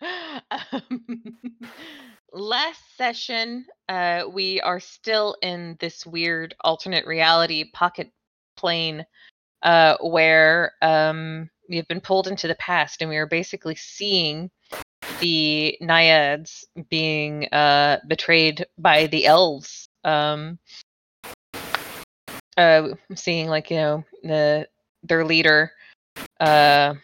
um, last session, uh, we are still in this weird alternate reality pocket plane uh, where um, we have been pulled into the past and we are basically seeing the naiads being uh, betrayed by the elves. Um, uh, seeing like you know the their leader uh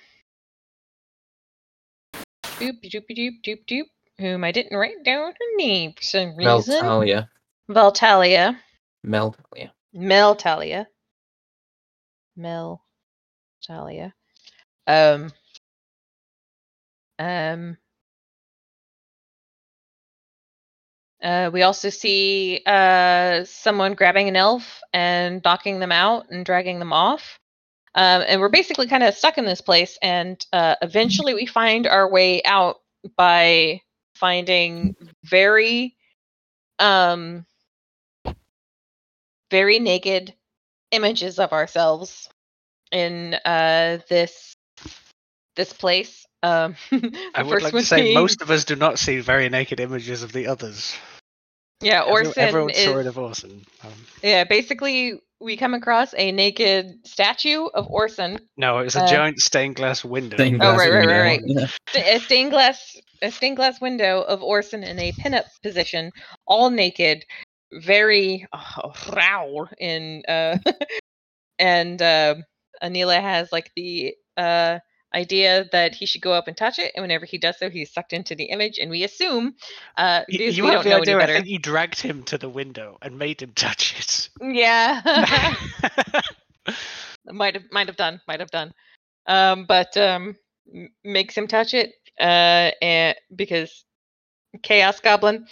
doop doop doop doop doop whom I didn't write down her name for some reason. Meltalia. Valtalia. Meltalia. Meltalia. Meltalia. Um. Um. Uh, we also see uh, someone grabbing an elf and knocking them out and dragging them off. Um, and we're basically kind of stuck in this place. And uh, eventually we find our way out by finding very, um, very naked images of ourselves in uh, this this place. Um, I would like to say being- most of us do not see very naked images of the others. Yeah, Orson Everyone is. saw it of Orson. Um, Yeah, basically, we come across a naked statue of Orson, no, it was a Uh, giant stained glass window. Stained Oh, right, right, right, right. Yeah. st- a stained glass, a stained glass window of Orson in a pinup position, all naked, very uh, raw in. Uh, and uh, Anila has like the uh, idea that he should go up and touch it, and whenever he does so, he's sucked into the image, and we assume uh, Y- because you we don't know any better. you dragged him to the window and made him touch it. Yeah. might have might have done might have done um but um makes him touch it uh and because chaos goblin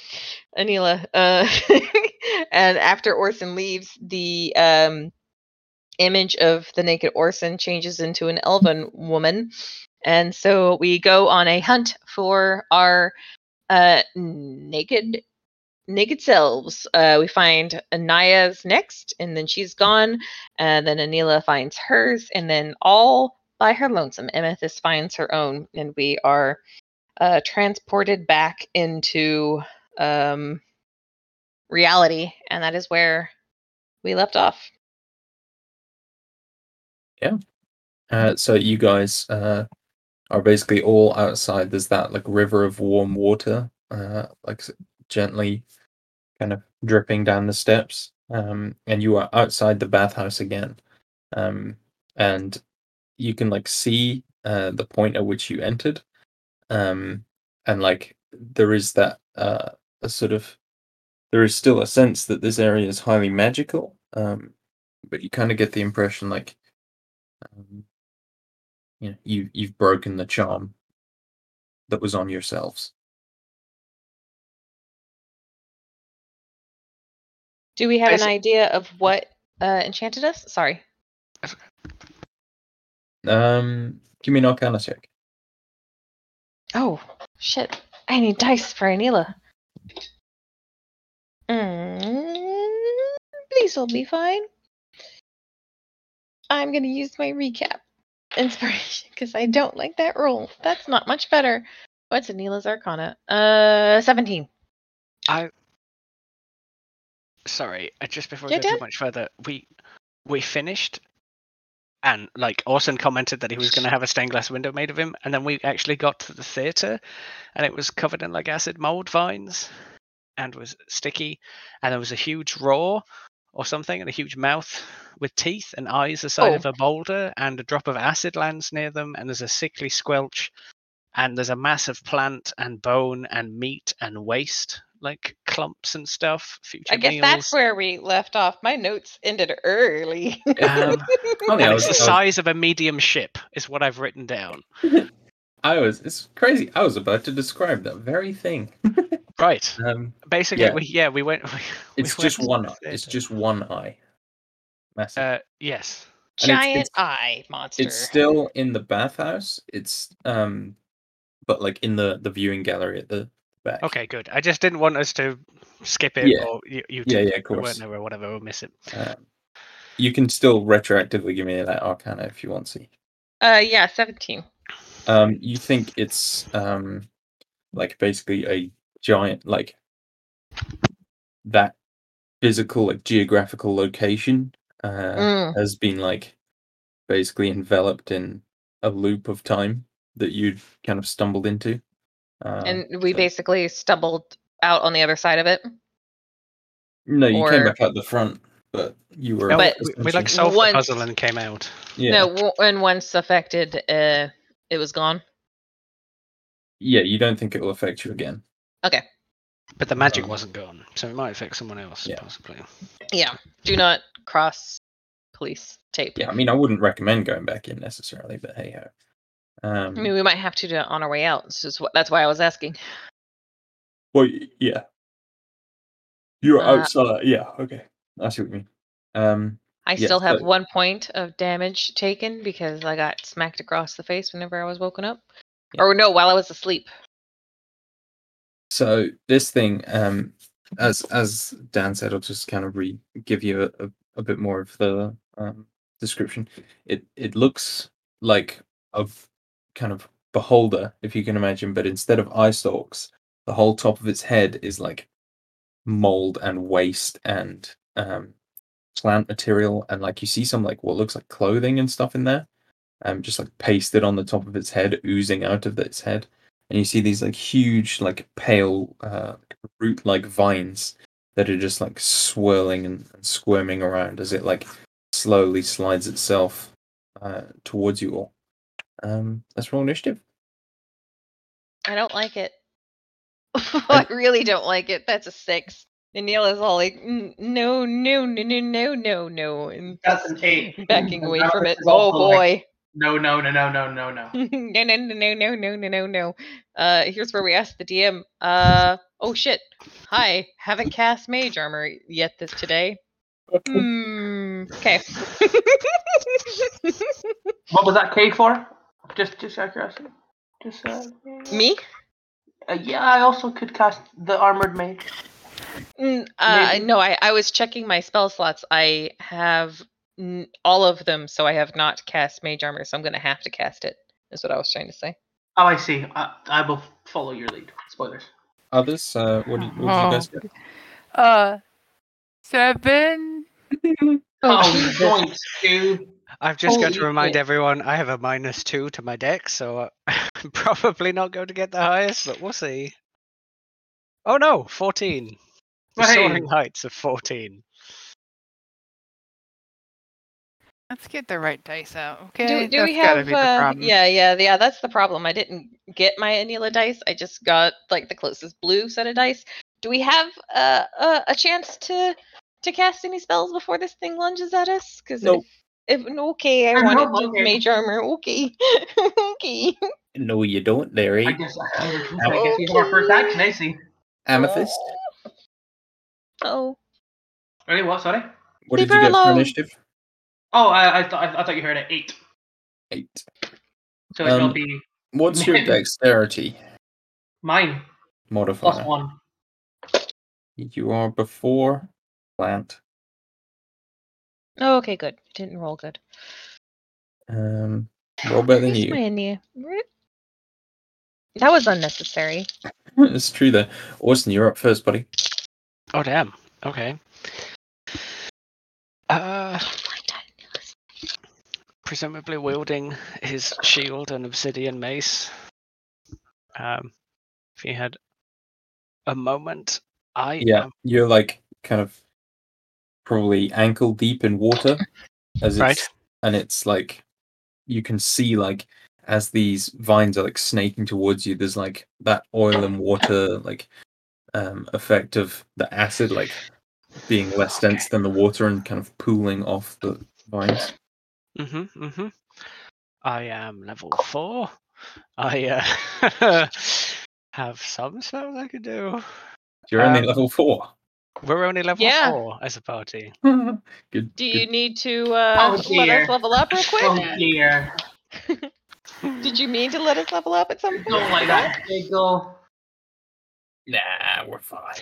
anila uh and after orson leaves the um image of the naked orson changes into an elven woman and so we go on a hunt for our uh naked naked selves. Uh, we find Anaya's next, and then she's gone. And then Anila finds hers, and then all by her lonesome, Amethyst finds her own, and we are uh, transported back into um, reality, and that is where we left off. Uh, so you guys uh, are basically all outside. There's that like river of warm water, uh, like gently kind of dripping down the steps. Um, and you are outside the bathhouse again. Um, and you can like see uh, the point at which you entered. Um, and like there is that uh, a sort of there is still a sense that this area is highly magical. Um, but you kind of get the impression like um, you know, you you've broken the charm that was on yourselves. Do we have an idea of what uh, enchanted us? Sorry. Um, give me an Arcana check. Oh, shit. I need dice for Anila. Mm, these will be fine. I'm going to use my recap inspiration because I don't like that roll. That's not much better. What's Anila's Arcana? Uh, 17. I. Sorry, uh, just before we go too much further, we we finished, and like Orson commented that he was going to have a stained glass window made of him, and then we actually got to the theater, and it was covered in like acid mold vines, and was sticky, and there was a huge roar or something, and a huge mouth with teeth and eyes the size of Oh. a boulder, and a drop of acid lands near them, and there's a sickly squelch, and there's a massive plant and bone and meat and waste like clumps and stuff. Future I guess meals. that's where we left off. My notes ended early. Um, Funny, and it's the size of a medium ship, is what I've written down. I was. It's crazy. I was about to describe that very thing. Right. Um, Basically, Yeah. we yeah we went. We, we it's went just to one. the. It's just one eye. Massive. Uh, yes. And Giant it's- eye monster. it's still in the bathhouse. It's um, but like in the the viewing gallery at the back. Okay, good. I just didn't want us to skip it Yeah. or you, you Yeah, two yeah, of weren't course. there or whatever. We'll miss it. Um, you can still retroactively give me that Arcana if you want to. Uh, yeah, 17. Um, you think it's um, like basically a giant like that physical like geographical location uh, Mm. has been like basically enveloped in a loop of time that you'd kind of stumbled into. Uh, and we so- basically stumbled out on the other side of it. no, you came back out the front, but you were. No, But- we, we like essentially- solved Once- the puzzle and came out. yeah, No, w- and once affected, uh, it was gone. yeah. You don't think it will affect you again. But the magic Um, wasn't gone, so it might affect someone else, Yeah. possibly. Yeah. Do not cross police tape. Yeah, I mean, I wouldn't recommend going back in necessarily, but hey ho. Um, I mean, we might have to do it on our way out. This is what, that's why I was asking. Well, yeah. You're Uh, outside. Yeah. Okay. I see what you mean. Um. I Yeah, still have so- one point of damage taken because I got smacked across the face whenever I was woken up. Yeah. Or no, while I was asleep. So this thing, um, as as Dan said, I'll just kind of re give you a, a, a bit more of the um description. It it looks like a kind of beholder, if you can imagine, but instead of eye stalks, the whole top of its head is like mold and waste and um plant material and like you see some like what looks like clothing and stuff in there um just like pasted on the top of its head oozing out of its head and you see these like huge like pale uh root like vines that are just like swirling and, and squirming around as it like slowly slides itself uh towards you all um let's roll initiative I don't like it. I really don't like it. That's a six. Anila is all like, "Mm, no, no, no, no, no, no, no, and That's an eight. backing away from it. is Oh also like, boy. No, no, no, no, no, no, no. no, no, no, no, no, no, no, no, no. Uh, here's where we ask the DM. Uh, oh shit. Hi, haven't cast mage armor yet this today. Hmm. Okay. What was that K for? Just, just out of curiosity. Just uh, Me? Uh, yeah, I also could cast the armored mage. Mm, uh, Maybe. no, I, I was checking my spell slots. I have n- all of them, so I have not cast mage armor, so I'm gonna have to cast it. Is what I was trying to say. Oh, I see. I, I will follow your lead. Spoilers. others uh what, do you, what did you guys get Uh, seven. Oh, joints, dude. I've just got to remind shit. everyone I have a minus two to my deck, so uh, I'm probably not going to get the highest, but we'll see. Oh no, 14. The Hey. soaring heights of 14. Let's get the right dice out. Okay. do do we have? be the Uh, yeah, yeah, yeah. That's the problem. I didn't get my Anila dice. I just got like the closest blue set of dice. Do we have uh, a a chance to to cast any spells before this thing lunges at us? Because Nope. if, if okay, I Uh, wanted to okay. mage armor. Okay, okay. no you don't larry I guess, I guess we have our first action, I see. amethyst Oh, Ready, what? Sorry? what Leave did you her get for initiative Oh, I, I, thought, I thought you heard it. Eight. eight So it'll Um, be what's your dexterity mine. modifier Plus one. You are before plant. oh, okay, good. Didn't roll good. Um, roll better than Where's you. my Where- That was unnecessary. it's true though. Austin, you're up first, buddy. Oh damn. Okay. Uh, Find that Anila. Presumably wielding his shield and obsidian mace. Um, if he had a moment, I Yeah, am- you're like kind of probably ankle deep in water, as Right. it's and it's like you can see like as these vines are like snaking towards you. There's like that oil and water like um effect of the acid like being less dense Okay. than the water and kind of pooling off the vines. Mm-hmm. Mm-hmm. I am level four. I uh, have some spells I could do. You're only Um, level four. We're only level Yeah. four as a party. good. Do you good. need to uh, Oh, let dear. us level up real quick? Oh dear. Did you mean to let us level up at some point? Don't like that. Giggle. Nah, we're fine.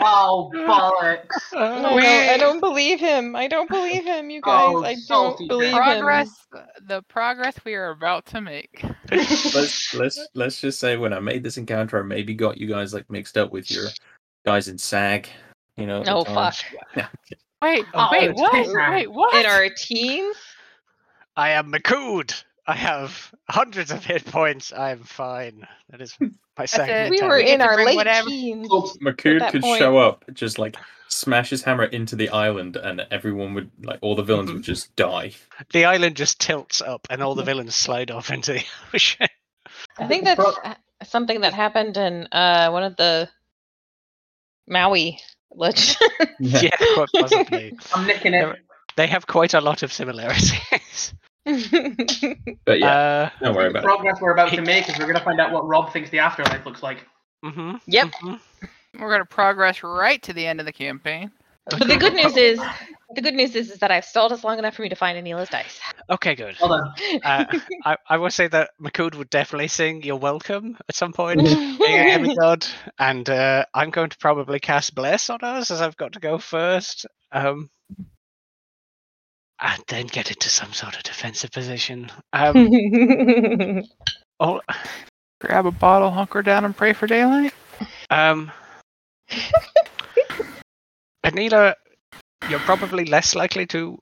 Oh bollocks! No, no, I don't believe him. I don't believe him, you guys. Oh, I don't salty believe Progress, him. the progress we are about to make. let's let's let's just say when I made this encounter, I maybe got you guys like mixed up with your guys in SAG. You know. at the Oh fuck! Wait, Oh, wait, what? Wait, what? In our teens? I am McCood. I have hundreds of hit points. I am fine. That is my second it. We were in our late whatever- teens. Folks, McCood that could point- show up, just like smash his hammer into the island, and everyone would like all the villains would just die. The island just tilts up, and all the villains slide off into the ocean. I think that's something that happened in uh, one of the Maui legends. yeah, quite possibly. I'm nicking it. They have quite a lot of similarities. But yeah, Uh, don't worry the about it. progress we're about to make is we're gonna find out what Rob thinks the afterlife looks like. hmm Yep. We're gonna progress right to the end of the campaign. but the good news is, the good news is, is that I've stalled us long enough for me to find Anila's dice. Okay, good. Hold on. Uh, I, I will say that McCood would definitely sing "You're Welcome" at some point. being a god, and uh, I'm going to probably cast Bless on us as I've got to go first. Um, and then get into some sort of defensive position. Um, all, Grab a bottle, hunker down, and pray for daylight. um, Anila, you're probably less likely to.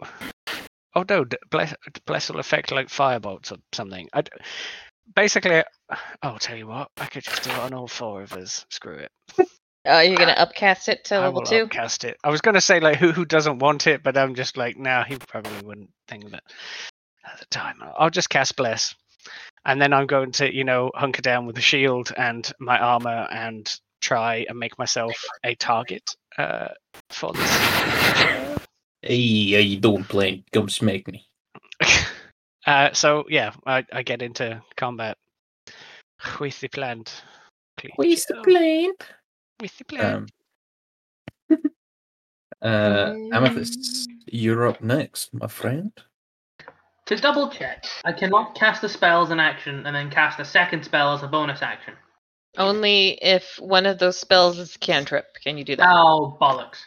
Oh no, d- bless, bless will affect like firebolts or something. I d basically, oh, I'll tell you what, I could just do it on all four of us. Screw it. Uh, you're gonna upcast it to I level will two. upcast it. I was gonna say like who who doesn't want it, but I'm just like, no, he probably wouldn't think of it at the time. I'll just cast bless, and then I'm going to you know hunker down with the shield and my armor and try and make myself a target uh, for this. Hey, how you doing, plane? Come smack me. uh, so yeah, I, I get into combat with the plant. Where's the plane? The plant. Um, uh, Amethyst, you're up next, my friend. To double check, I cannot cast a spell as an action and then cast a second spell as a bonus action. Only if one of those spells is a cantrip can you do that. Oh bollocks!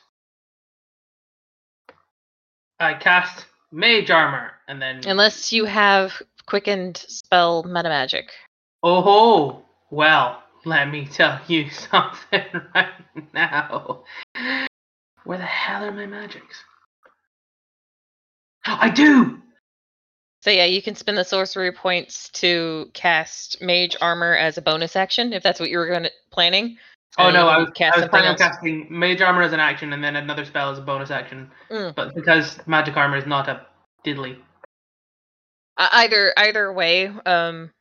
I cast Mage Armor and then Unless you have quickened spell meta magic. Oh ho! Well, let me tell you something right now. Where the hell are my magics? I do! So yeah, you can spend the sorcery points to cast mage armor as a bonus action if that's what you were going to planning. Oh no, I was, cast I was planning on casting Mage Armor as an action and then another spell as a bonus action. Mm. But because Magic Armor is not a diddly. Uh, either either way, um,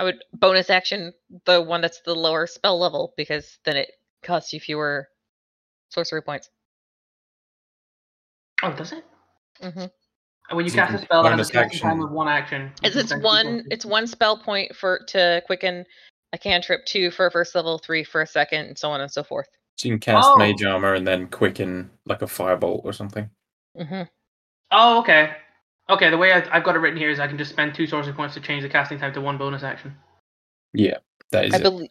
I would bonus action the one that's the lower spell level because then it costs you fewer sorcery points. Oh, does it? Mm-hmm. When you So you cast a spell that has bonus a time action. of one action. you It's it's one sorcery it's one spell point for to quicken a cantrip, two for a first level, three for a second, and so on and so forth. So you can cast Oh. Mage Armor and then quicken like a firebolt or something. Mm-hmm. Oh, okay. Okay, the way I've, I've got it written here is I can just spend two sorcery points to change the casting time to one bonus action. Yeah, that is I it. believe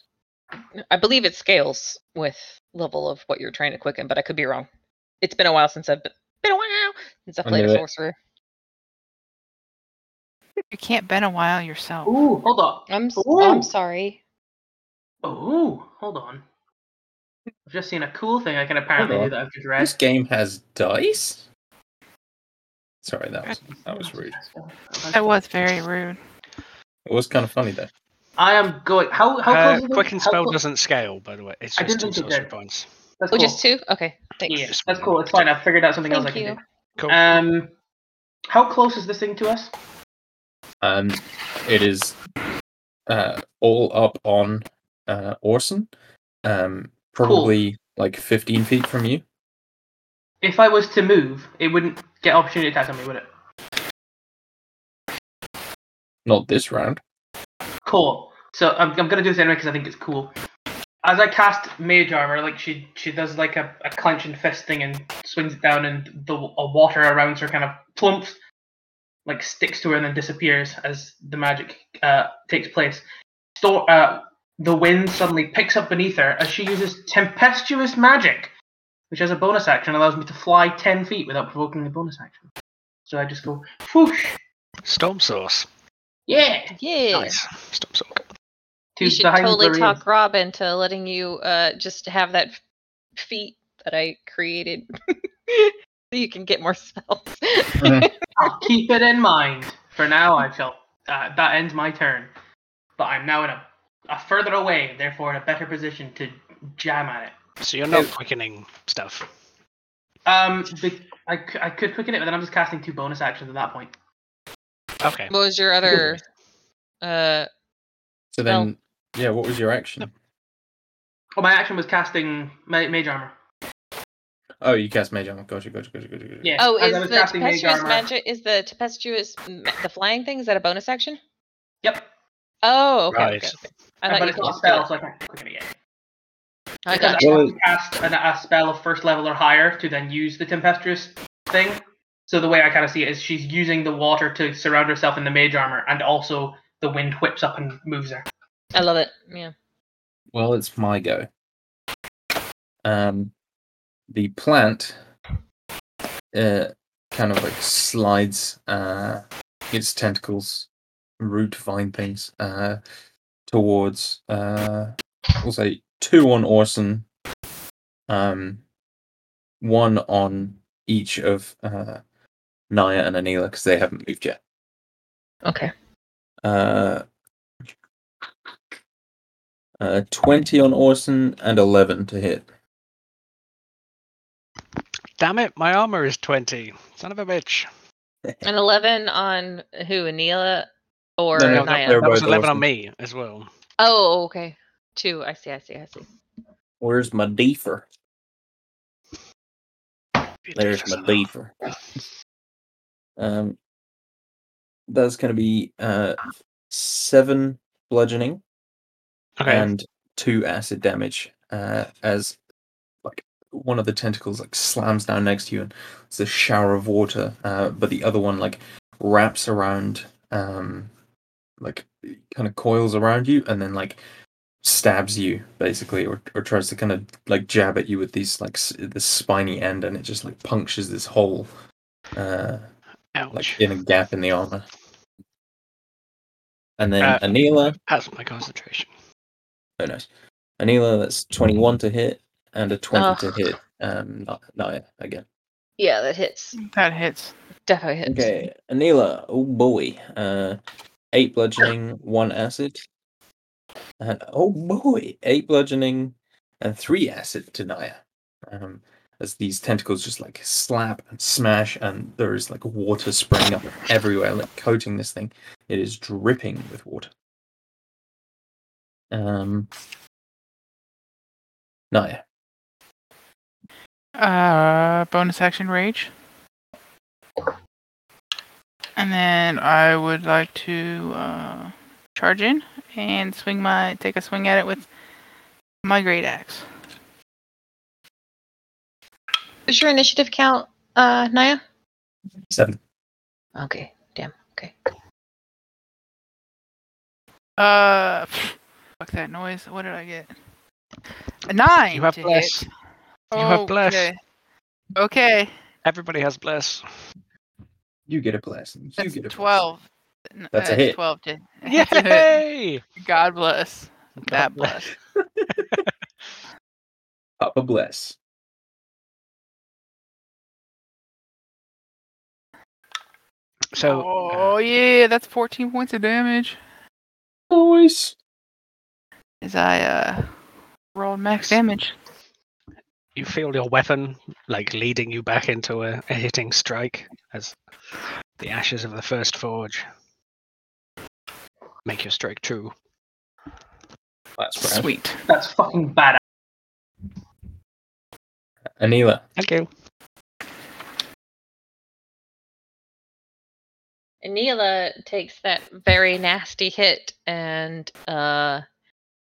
I believe it scales with level of what you're trying to quicken, but I could be wrong. It's been a while since I've been, been a while since I've played a knew it. sorcerer. You can't been a while yourself. Ooh, hold on. I'm Ooh. I'm sorry. Ooh, hold on. I've just seen a cool thing I can apparently do that I've just read. This game has dice. Sorry, that was that was rude. That was very rude. It was kind of funny though. I am going. How how Uh, close? is it? quicken spell clo- doesn't scale, by the way. It's I just two didn't think it did. points. That's Oh, cool. just two? Okay, thanks. Yeah, Just that's one cool. It's fine. I've figured out something else I Thank can you. do. Cool. Um, how close is this thing to us? Um, it is uh all up on uh Orson. Um, probably like 15 feet from you. If I was to move, it wouldn't get opportunity attack on me, would it? Not this round. Cool. So I'm, I'm gonna do this anyway because I think it's cool. As I cast Mage Armor, like she she does like a, a clench and fist thing and swings it down, and the a water around her kind of plumps, like sticks to her and then disappears as the magic uh, takes place. Sto- uh, the wind suddenly picks up beneath her as she uses tempestuous magic, which as a bonus action allows me to fly ten feet without provoking a bonus action. So I just go whoosh, Storm Source. yeah, Yeah. Nice. Storm Source. to You should totally Lorraine. talk Rob into letting you uh just have that feat that I created so you can get more spells. I'll keep it in mind. For now, I shall. Uh, that ends my turn. But I'm now in a, a further away, therefore in a better position to jam at it. So you're not quickening stuff. Um, be- I, c- I could quicken it, but then I'm just casting two bonus actions at that point. Okay. what was your other uh So then, yeah, what was your action? Oh, my action was casting ma- mage armor. Oh, you cast Mage Armor. Gotcha, gotcha, gotcha, gotcha. gotcha. Yeah. Oh, as is I the was casting mage tempestuous armor- magic is the tempestuous ma- the flying thing? Is that a bonus action? Yep. Oh, okay. Right. okay, okay. I thought but you it's not a just do spell, so I can't quicken it yet. I Because got I you. Well, have cast an, a spell of first level or higher to then use the tempestuous thing. So the way I kind of see it is she's using the water to surround herself in the mage armor, and also the wind whips up and moves her. I love it. Yeah. Well, it's my go. Um, the plant, uh, kind of like slides, uh, its tentacles, root vine things, uh, towards, uh, we'll say two on Orson, um, one on each of, uh, Naya and Anila because they haven't moved yet. Okay. Uh, uh, 20 on Orson and 11 to hit. Damn it, my armor is 20. Son of a bitch. And eleven on who? Anila or No, no, No, Naya? that, that was both 11 on me as well. Oh, okay. Two. I see. I see. I see. Where's my deefer? There's my deefer. Um, that's going to be uh, seven bludgeoning Okay. and two acid damage uh, as like one of the tentacles like slams down next to you and it's a shower of water uh, but the other one like wraps around um like kind of coils around you and then like stabs you basically or, or tries to kind of like jab at you with these like s- the spiny end and it just like punctures this hole uh Ouch. like in a gap in the armor and then Uh, Anila That's my concentration. Oh, nice. Anila, that's 21 to hit and a 20 to Ugh. hit um, Na- Naya again. Yeah, that hits. That hits. Definitely hits. Okay, Anila, oh boy. Uh, 8 bludgeoning, 1 acid. And oh boy, 8 bludgeoning and 3 acid to Naya. Um, as these tentacles just like slap and smash, and there is like water spraying up everywhere, like coating this thing. It is dripping with water. Um, Naya. Uh, bonus action rage. And then I would like to uh, charge in and swing my take a swing at it with my great axe. What's your initiative count, uh, Naya? Seven. Okay. Damn. Okay. Uh, fuck that noise. What did I get? A nine. You have to bless. hit. You have bless. Okay. Okay, Everybody has bless. You get a blessing. You that's get a twelve. N- That's a uh, hit. Twelve to. that's a hit. Yay! God bless. God That bless. blessing. Papa bless. So, oh uh, yeah, that's fourteen points of damage. Nice. As I uh rolled max damage. you feel your weapon like leading you back into a, a hitting strike as the ashes of the first forge make your strike true. That's Brad. Sweet. That's fucking bad. Anila. Thank you. Anila takes that very nasty hit and uh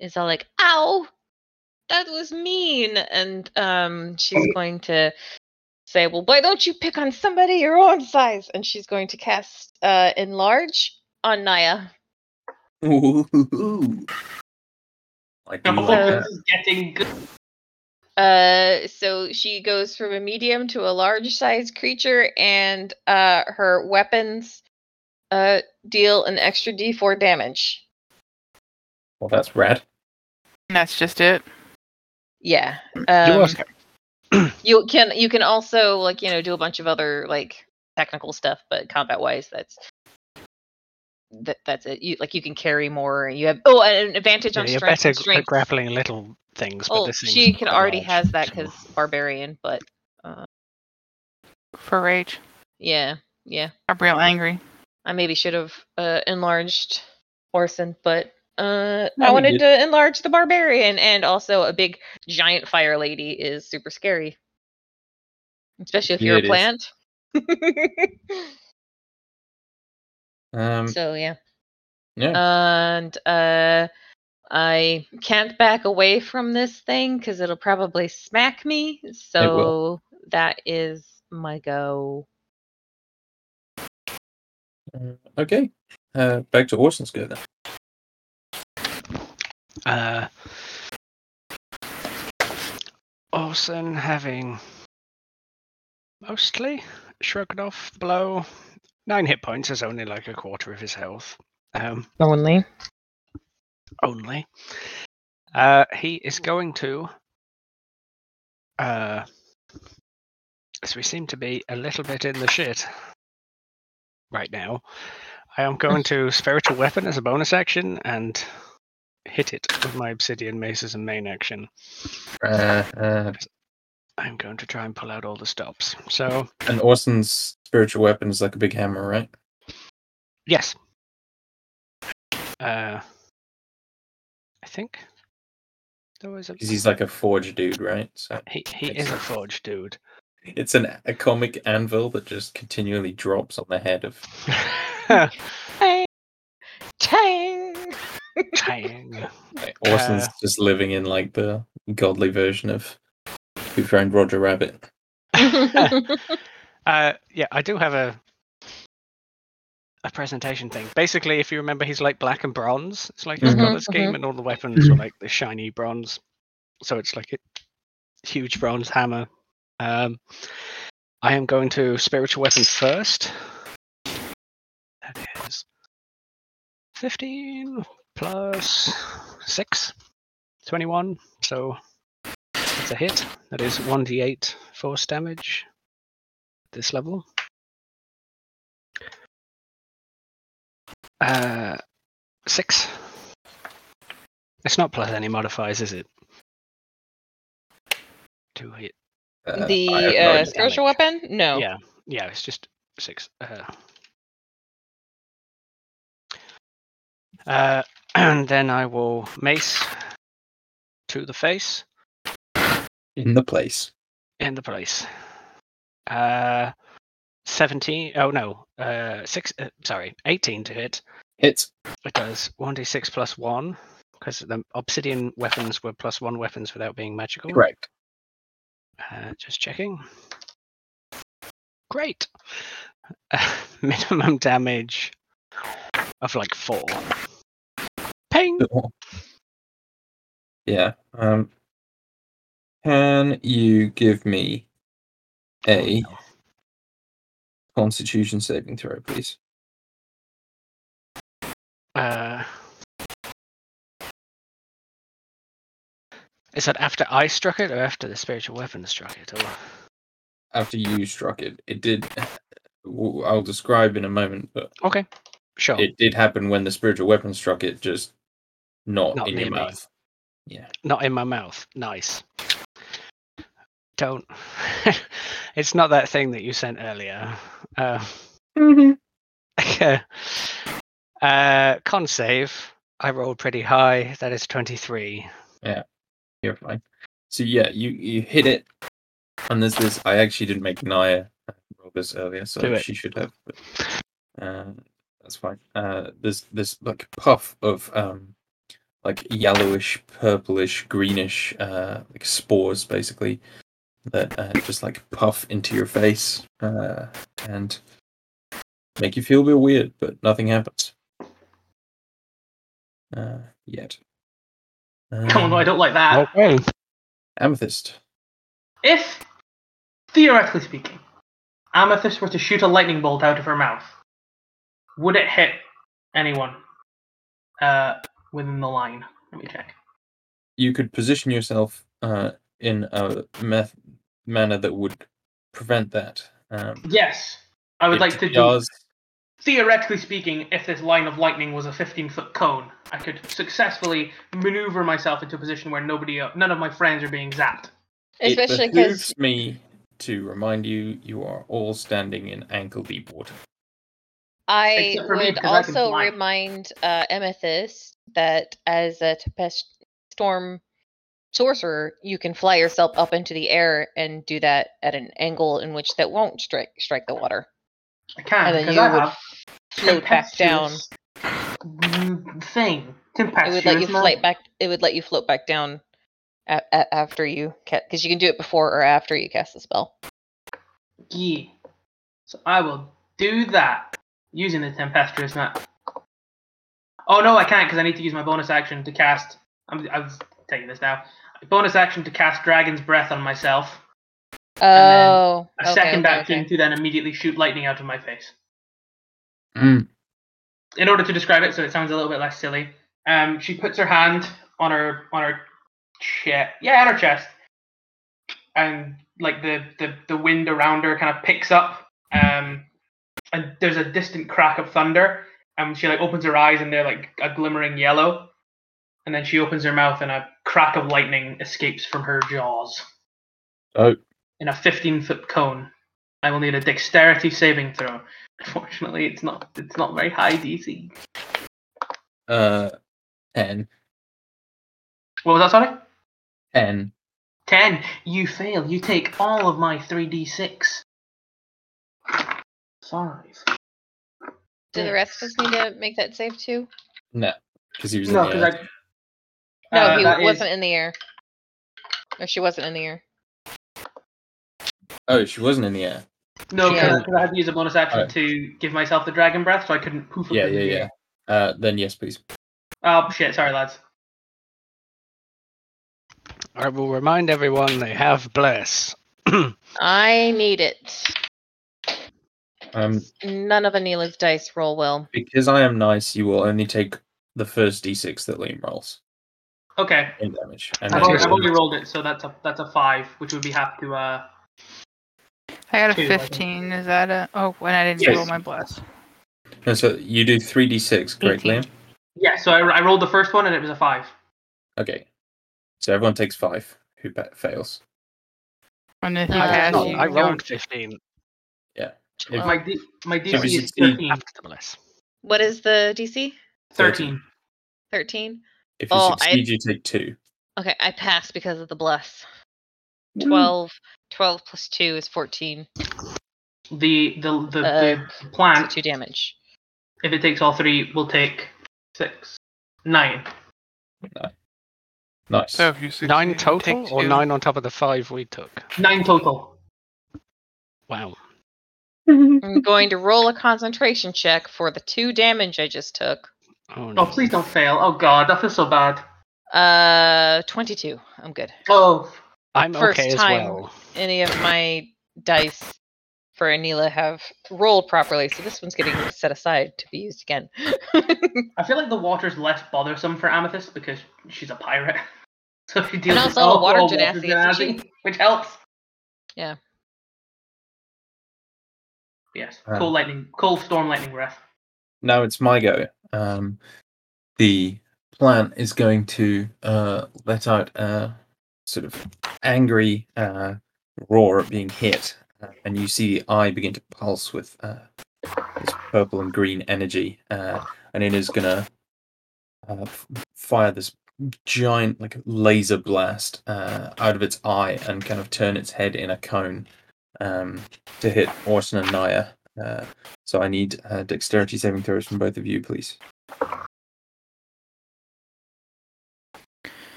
is all like, "Ow, that was mean," and um she's going to say, "Well, why don't you pick on somebody your own size?" And she's going to cast uh enlarge on Naya. Ooh. I Oh, like So- this that. is getting good. Uh, so she goes from a medium to a large size creature, and uh, her weapons uh deal an extra D4 damage. Well, that's rad. And that's just it. Yeah. you Um, you can you can also like you know do a bunch of other like technical stuff, but combat wise, that's that that's it. You like you can carry more. You have oh an advantage Yeah, on you're strength. better and g- at strength. grappling little things, but Well, this thing's she can already large, has that so- because barbarian, but uh, For rage. yeah, yeah. I'm real angry. I maybe should have uh, enlarged Orson, but uh, No, I wanted did. to enlarge the barbarian, and also a big giant fire lady is super scary, especially if Yeah, you're a plant. Um, so yeah, yeah. and uh, I can't back away from this thing because it'll probably smack me. So will. that is my go. Uh, okay. Uh, back to Orson's go then. Uh, Orson having mostly shrugged off the blow. Nine hit points is only like a quarter of his health. Um, Only. only. Uh, he is going to. Uh, as we seem to be a little bit in the shit right now, I am going to spiritual weapon as a bonus action and hit it with my obsidian mace as a main action. Uh, uh, I'm going to try and pull out all the stops. So and Orson's spiritual weapon is like a big hammer, right? yes. Uh, I think there was a. Because he's like a forge dude, right? So He he makes is a sense. forge dude. it's an a comic anvil that just continually drops on the head of. Tang! Tang! Tang. Like, Orson's Uh, just living in like the godly version of Who Framed Roger Rabbit. uh, yeah, I do have a a presentation thing. Basically, if you remember, he's like black and bronze. It's like his Mhm, color scheme, mhm. and all the weapons are like the shiny bronze. So it's like a huge bronze hammer. Um, I am going to spiritual weapon first. That is fifteen plus six. 21. So it's a hit. That is 1d8 force damage at this level. Uh, six. It's not plus any modifiers, is it? To hit. Uh, the I no uh, idea. spiritual weapon? No. Yeah, yeah, it's just six. Uh, uh, and then I will mace to the face in the place. in the place. Uh, 17. Oh no, uh, six. Uh, sorry, 18 to hit. Hits. It does 1d6 plus 1 because the obsidian weapons were plus 1 weapons without being magical. Correct. Uh, just checking. Great. Uh, minimum damage of like 4. Ping! Yeah. Um. Can you give me a Oh. Constitution saving throw, please? Uh, is that after I struck it or after the spiritual weapon struck it? Or... After you struck it, it did. I'll describe in a moment, but Okay, sure. it did happen when the spiritual weapon struck it, just not, Not in your near me. mouth. Yeah. Not in my mouth. Nice. Don't. it's not that thing that you sent earlier. Uh, uh, con save. I rolled pretty high. That is 23. Yeah, You're fine. So yeah, you you hit it, and there's this. I actually didn't make Naya roll this earlier, so she should have. But, uh, that's fine. Uh, there's this like puff of um, like yellowish, purplish, greenish, uh, like spores basically that uh, just like puff into your face uh, and make you feel a bit weird, but nothing happens. Uh, yet. Oh no, I Um, don't like that. Okay. Amethyst. If, theoretically speaking, Amethyst were to shoot a lightning bolt out of her mouth, would it hit anyone uh, within the line? Let me check. You could position yourself uh, in a meth- manner that would prevent that. Um, Yes, I would like to do. does- Theoretically speaking, if this line of lightning was a 15 foot cone, I could successfully maneuver myself into a position where nobody, uh, none of my friends are being zapped. Especially it because behooves me to remind you, you are all standing in ankle deep water. I Except for me, would I also remind uh, Amethyst that as a Tempest Storm sorcerer, you can fly yourself up into the air and do that at an angle in which that won't strike strike the water, I can and then because you I would float back down. Mm, tempestuous Thing, It would let you float back. It would let you float back down a- a- after you cast because you can do it before or after you cast the spell. Yeah. So I will do that using the tempestuous map. Oh no, I can't because I need to use my bonus action to cast. I'm, I'm taking this now. Bonus action to cast Dragon's Breath on myself. then Oh, A okay, second okay, action okay. to then immediately shoot lightning out of my face. Mm. in order to describe it so it sounds a little bit less silly, um, she puts her hand on her on her chest, yeah, on her chest, and like the the the wind around her kind of picks up, um, and there's a distant crack of thunder, and she like opens her eyes and they're like a glimmering yellow, and then she opens her mouth and a crack of lightning escapes from her jaws Oh, in a 15 foot cone. I will need a dexterity saving throw. Unfortunately, it's not it's not very high DC. uh, ten. What was that, sorry? 10. 10. You fail. You take all of my 3d6. 5. Do the rest of us need to make that save too? No, because he was No, in the because air. I. No, uh, he wasn't in the air. Or she wasn't in the air. Oh, she wasn't in the air. No, Yeah. because I had to use a bonus action Alright. to give myself the dragon breath, so I couldn't poof up Yeah, yeah, yeah. Uh, then yes, please. Oh, shit. Sorry, lads. I will remind everyone they have bless. I need it. Um, None of Anila's dice roll well. because I am nice, you will only take the first d6 that Liam rolls Okay. in damage. And I've then already, I've already rolled it, so that's a that's a 5, which would be half to. uh I got a Two, I think. 15. Is that a. Oh, and I didn't Yes. roll my bless. No, so you do 3d6, correct, 18. Liam? Yeah, so I, I rolled the first one and it was a 5. Okay. So everyone takes 5 who pa- fails. And if you Uh, pass, no, you I don't- rolled 15 Well, My, D, my you DC is succeed- 13. after the bless. what is the DC? 13. 13? If you Oh, I- succeed, you take 2. Okay, I passed because of the bless. 12. 12 plus 2 is 14. The the the, Uh, the So plant, 2 damage. if it takes all three, we'll take six, nine. Nice. So you succeed, Nine total take or two. nine on top of the five we took? Nine total. Wow. I'm going to roll a concentration check for the 2 damage I just took. Oh no. Oh, please don't fail. Oh god, that feels so bad. Uh, 22. I'm good. Oh, I'm first okay as time. well. Any of my dice for Anila have rolled properly, so this one's getting set aside to be used again. I feel like the water's less bothersome for Amethyst because she's a pirate. So she deals with also a all water all genasi, isn't she? which helps. Yeah. Yes. Uh. Cool lightning, cold storm lightning breath. Now it's my go. Um, the plant is going to uh, let out a sort of angry uh, roar at being hit, uh, and you see the eye begin to pulse with uh, this purple and green energy, uh, and it is going to uh, fire this giant, like laser blast out of its eye and kind of turn its head in a cone um, to hit Orson and Naya. Uh, so I need uh, dexterity saving throws from both of you, please.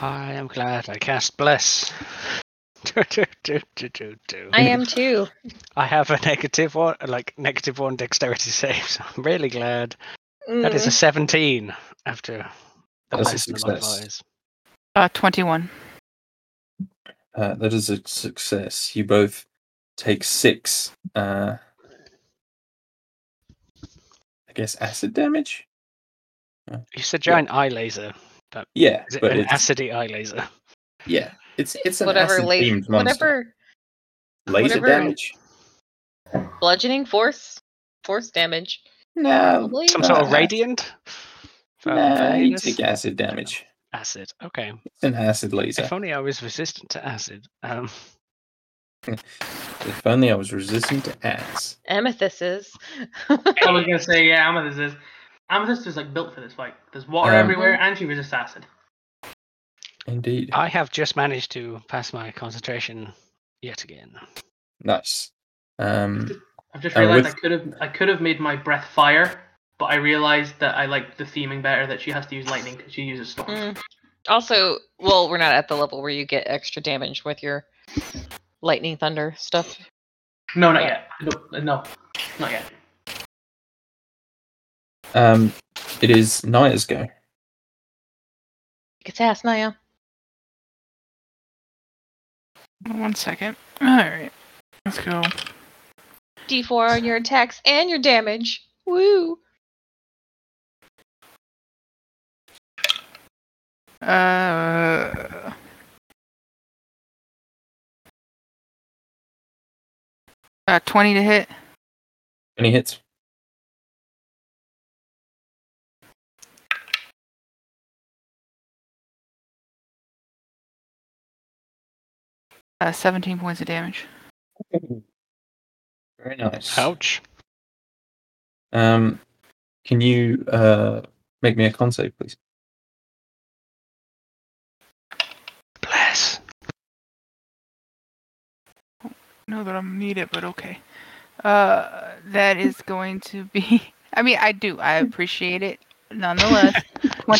I am glad I cast bless. Do, do, do, do, do, do. I am too. I have a negative one, like negative one dexterity save. So I'm really glad. That is a Mm, 17 after The That's a of the success. Uh, 21. Uh, that is a success. You both take six. Uh, I guess acid damage. You said giant eye laser. But Yeah, Is it but an it's acidy eye laser? yeah, it's it's an whatever acid la- themed monster. whatever laser whatever- damage. bludgeoning force force damage. No, Probably. Some sort of radiant? For Nah, you take acid damage. Acid. Okay. It's an acid laser. If only I was resistant to acid. Um, If only I was resistant to ass. Amethyst is. I was gonna say yeah, amethyst is. Amethyst is like built for this fight. There's water Um, everywhere, and she resists acid. Indeed. I have just managed to pass my concentration yet again. Nice. Um, I've just Uh, realized I could have I could have made my breath fire, but I realized that I like the theming better that she has to use lightning because she uses storm. Mm. Also, well, we're not at the level where you get extra damage with your lightning thunder stuff. No, not yet. No, no, not yet. um, it is Naya's go. Kick its ass, Naya. One second. Alright. Let's go. D4 on your attacks and your damage. Woo! Uh. Uh, 20 to hit. Any hits? Uh, 17 points of damage. Very nice. Ouch. Um, can you uh make me a con save, please? Know that I'm it, but okay. Uh, that is going to be. I mean, I do. I appreciate it nonetheless.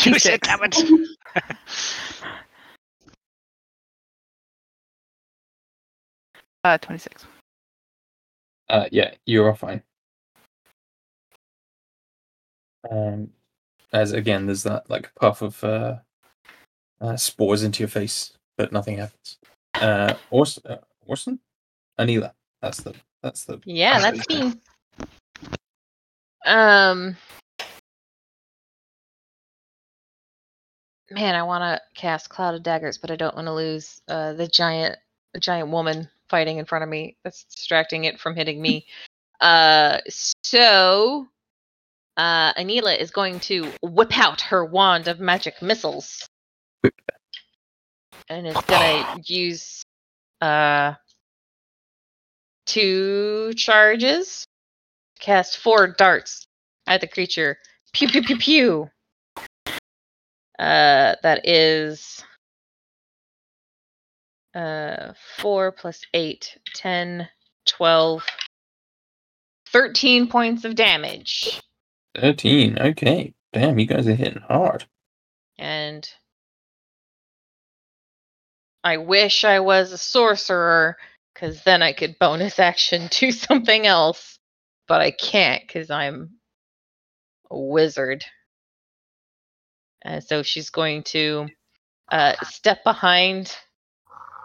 You said 26. damn. Uh, 26. Uh, yeah, you are all fine. Um, as again, there's that like puff of uh, uh spores into your face, but nothing happens. Uh, Orson, uh, Orson, Anila. That's the that's the Yeah, that's me. Um, man, I want to cast Cloud of Daggers, but I don't want to lose uh, the giant, the giant woman fighting in front of me. That's distracting it from hitting me. Uh, so, uh, Anila is going to whip out her wand of magic missiles, and is gonna use uh two charges cast four darts at the creature. Pew pew pew pew. Uh, that is uh 4 plus 8, 10, 12, 13 points of damage. thirteen. Okay, damn, you guys are hitting hard. And I wish I was a sorcerer, because then I could bonus action do something else. But I can't, because I'm a wizard. And so she's going to uh, step behind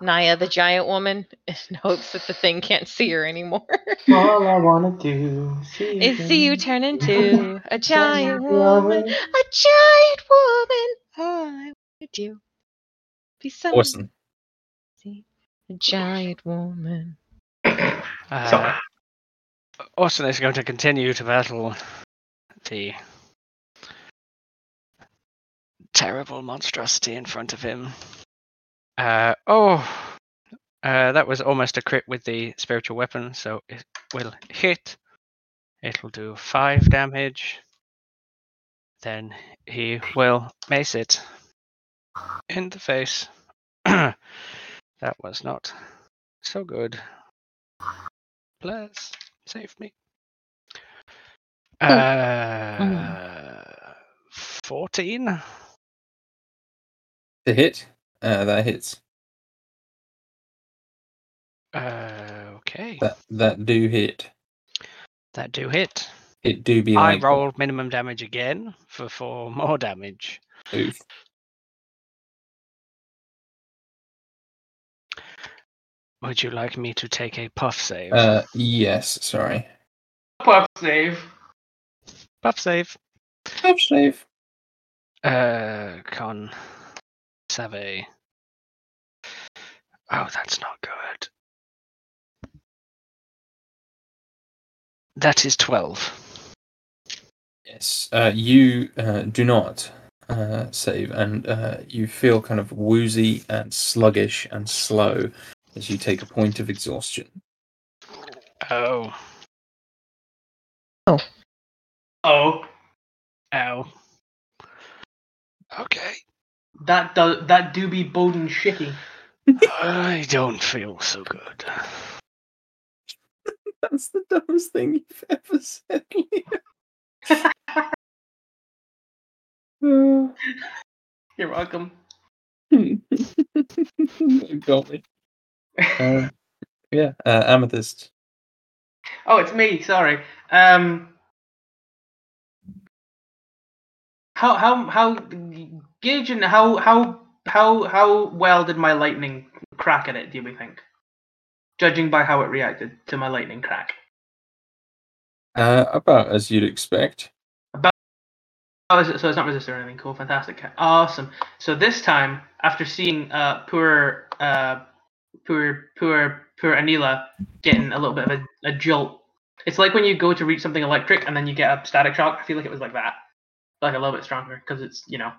Naya, the giant woman, in hopes that the thing can't see her anymore. All I wanna do is see you turn into a giant woman. woman. A giant woman. All I want to do. Be someone. Orson, See, a giant woman. Uh, Orson is going to continue to battle the terrible monstrosity in front of him. Uh, oh, uh, that was almost a crit with the spiritual weapon, so it will hit. It'll do five damage. Then he will mace it in the face. that was not so good. Bless, save me. Uh, fourteen. the hit. Uh, that hits. Uh, okay, That that do hit. that do hit. It do be I like roll minimum damage again for four more damage. Oof. Would you like me to take a puff save? Uh, yes, sorry. Puff save. puff save. Puff save. Uh, con save. Oh, that's not good. That is twelve. Yes, uh, you uh, do not uh, save, and uh, you feel kind of woozy and sluggish and slow as you take a point of exhaustion. Oh. Oh. Oh. Ow. Okay. That do, that do be boding shitty. I don't feel so good. That's the dumbest thing you've ever said. Leo. You're welcome. Got me. Uh, yeah, uh, amethyst. Oh, it's me. Sorry. Um, how how how gauging how how how how well did my lightning crack at it? Do we think? Judging by how it reacted to my lightning crack. Uh, about as you'd expect. Oh, is it, so it's not resistant or anything. Cool, fantastic, awesome. So this time, after seeing uh, poor, uh, poor, poor, poor Anila getting a little bit of a, a jolt, it's like when you go to reach something electric and then you get a static shock. I feel like it was like that, like a little bit stronger because it's you know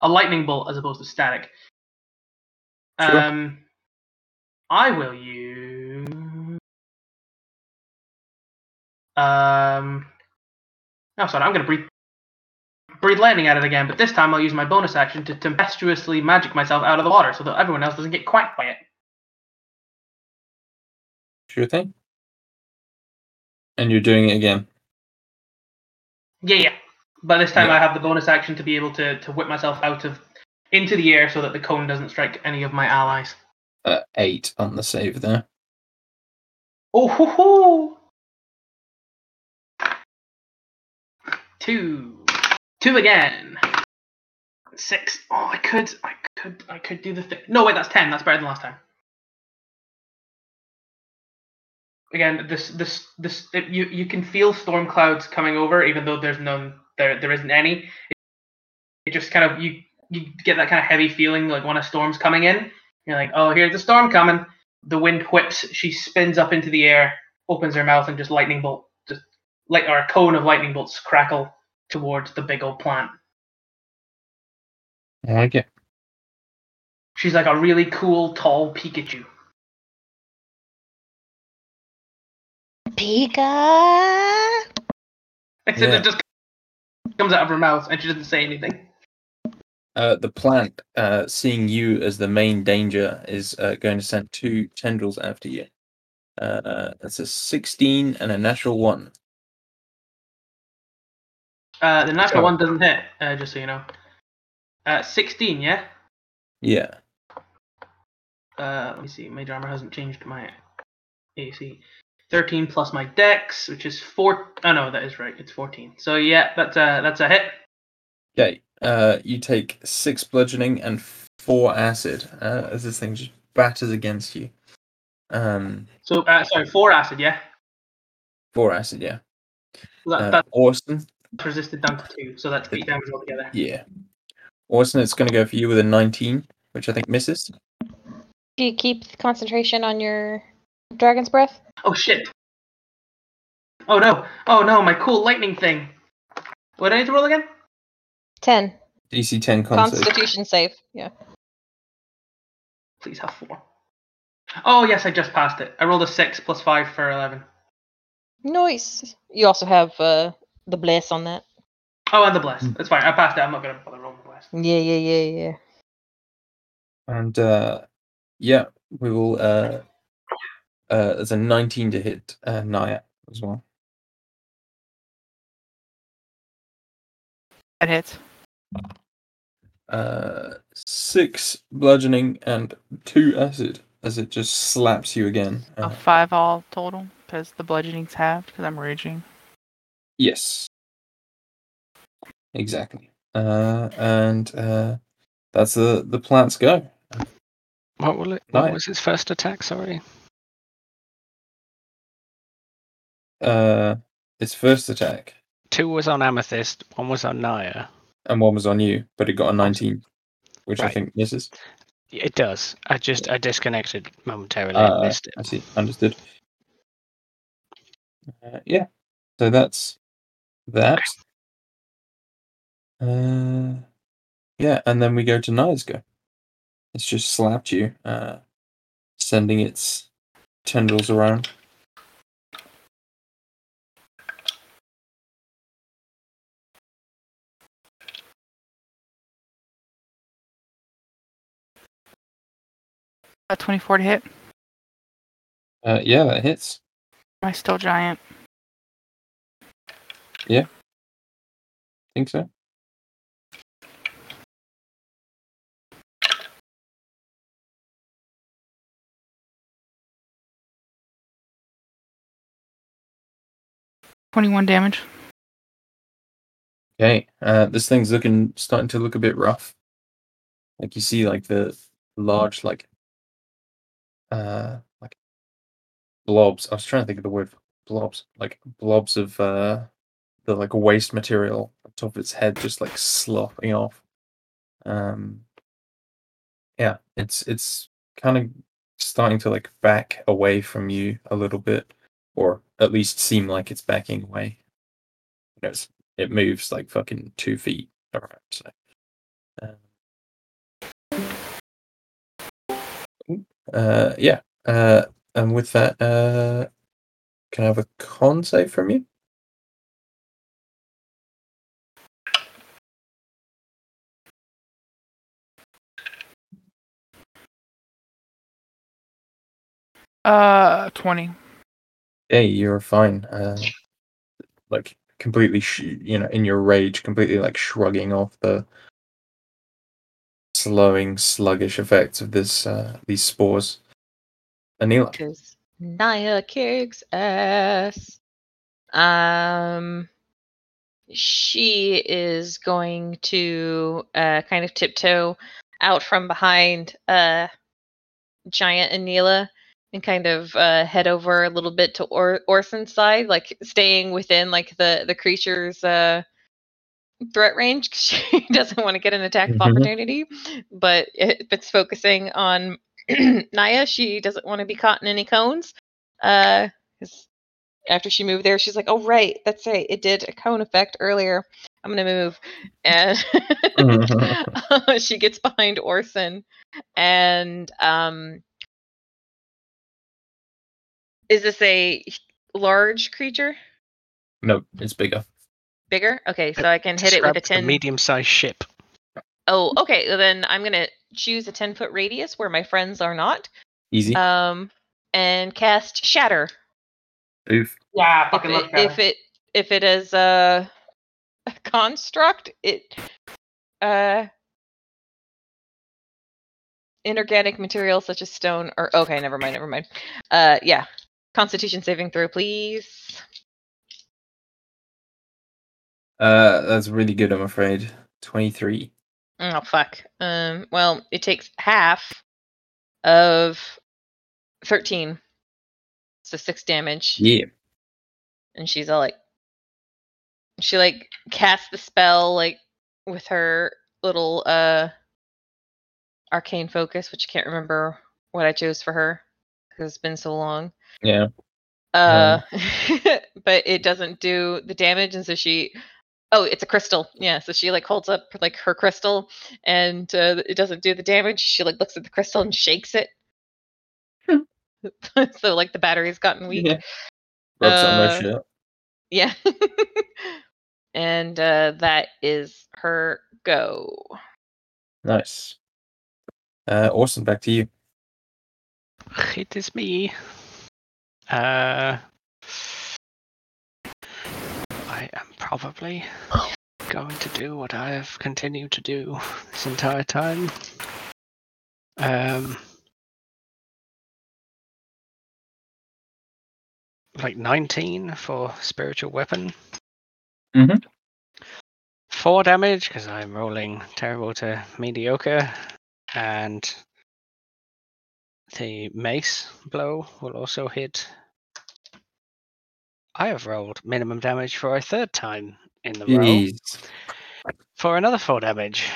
a lightning bolt as opposed to static. Sure. Um, I will use. Um. Oh, sorry. I'm gonna breathe breathe lightning at it again, but this time I'll use my bonus action to tempestuously magic myself out of the water so that everyone else doesn't get quacked by it. Sure thing. And you're doing it again. Yeah, yeah. But this time Yeah. I have the bonus action to be able to, to whip myself out of into the air so that the cone doesn't strike any of my allies. Uh, eight on the save there. Oh ho ho! Two. Two again. Six. Oh I could I could I could do the thing. No wait, that's ten. That's better than last time. Again, this this this it, you you can feel storm clouds coming over, even though there's none there there isn't any. It, it just kind of you you get that kind of heavy feeling like when a storm's coming in. You're like, oh, here's the storm coming. The wind whips. She spins up into the air, opens her mouth, and just lightning bolt, just like or a cone of lightning bolts crackle towards the big old plant. I like it. She's like a really cool, tall Pikachu. Pika. Except Yeah. it just comes out of her mouth and she doesn't say anything. Uh, the plant, uh, seeing you as the main danger, is uh, going to send two tendrils after you. Uh, that's a 16 and a natural one. Uh, the natural Sure. one doesn't hit, uh, just so you know. Uh, 16, yeah? Yeah. Uh, let me see. Mage armor hasn't changed my AC. 13 plus my dex, which is 4. Oh, no, that is right. It's 14. So, yeah, that's, uh, that's a hit. Okay. Uh, you take six bludgeoning and four acid uh, as this thing just batters against you. Um, So, uh, sorry, 4 acid, yeah? four acid, yeah. That, Uh, that's Orson, resisted down to 2, so that's 8 damage altogether. yeah. Orson, it's going to go for you with a 19, which I think misses. Do you keep concentration on your dragon's breath? Oh, shit. Oh, no. Oh, no, my cool lightning thing. What did I need to roll again? Ten. DC 10. Constitution save. Yeah. Please have 4. Oh, yes, I just passed it. I rolled a 6 plus 5 for 11. Nice. You also have uh, the bless on that. Oh, and the bless. That's fine. I passed it. I'm not going to bother rolling the bless. Yeah, yeah, yeah, yeah. And uh, yeah, we will. Uh, uh, there's a 19 to hit uh, Naya as well. That hits. Uh, six bludgeoning and two acid as it just slaps you again. A Uh, five all total because the bludgeoning's halved because I'm raging. yes, exactly. Uh, and uh, that's the the plant's go. What will it? What Nice. was his first attack? Sorry. Uh, its first attack, Two was on Amethyst. One was on Naya. and one was on you, but it got a 19, which I think misses. It does. I just I disconnected momentarily Uh, and missed it. I see. Understood. Uh, yeah. So that's that. Uh, yeah, and then we go to Naya's go. It's just slapped you, uh, sending its tendrils around. A 24 to hit. Uh, yeah, that hits. Am I still giant? Yeah. Think so. Twenty-one damage. Okay, uh, this thing's looking starting to look a bit rough. Like you see, like the large, like, uh, like blobs. I was trying to think of the word for blobs, like blobs of uh, the like waste material on top of its head, just like slopping off. Um, yeah, it's it's kind of starting to like back away from you a little bit, or at least seem like it's backing away. You know, it moves like fucking two feet around. So, uh, yeah. Uh, and with that, uh, can I have a con save from you? Uh, 20. Yeah, you're fine. Uh, like completely, sh- you know, in your rage, completely like shrugging off the slowing, sluggish effects of this uh, these spores. Anila. Because Naya kicks ass. Um, she is going to uh, kind of tiptoe out from behind uh, Giant Anila and kind of uh, head over a little bit to or- Orson's side, like staying within like the the creature's uh, threat range she doesn't want to get an attack of Mhm. opportunity. But if it's focusing on Naya, she doesn't want to be caught in any cones. Uh, after she moved there, she's like, "Oh right, that's right. It did a cone effect earlier. I'm gonna move." And she gets behind Orson, and um, is this a large creature? No, it's bigger. Bigger? Okay, so I can hit it with a ten. medium-sized ship. Oh, okay. well Then I'm gonna choose a ten foot radius where my friends are not. Easy. Um, and cast Shatter. Oof. Yeah, If fucking it, look if it if it is a, a construct, it uh inorganic materials such as stone or okay, never mind, never mind. Uh, yeah. Constitution saving throw, please. Uh, that's really good. I'm afraid. Twenty-three. Oh fuck. Um. Well, it takes half of thirteen, so six damage. Yeah. and she's all like she like casts the spell like with her little uh arcane focus which i can't remember what i chose for her because it's been so long Yeah. uh but it doesn't do the damage and so she oh it's a crystal yeah so she like holds up like her crystal and uh, it doesn't do the damage she like looks at the crystal and shakes it so like the battery's gotten weak Yeah. Rubs it on Uh, my shirt. Yeah. and uh, that is her go. Nice. Uh, Orson, back to you. It is me. Uh, I am probably going to do what I have continued to do this entire time. Um, like 19 for spiritual weapon. Mm-hmm. four damage because I'm rolling terrible to mediocre, and the mace blow will also hit. I have rolled minimum damage for a third time in the Jeez. for another four damage.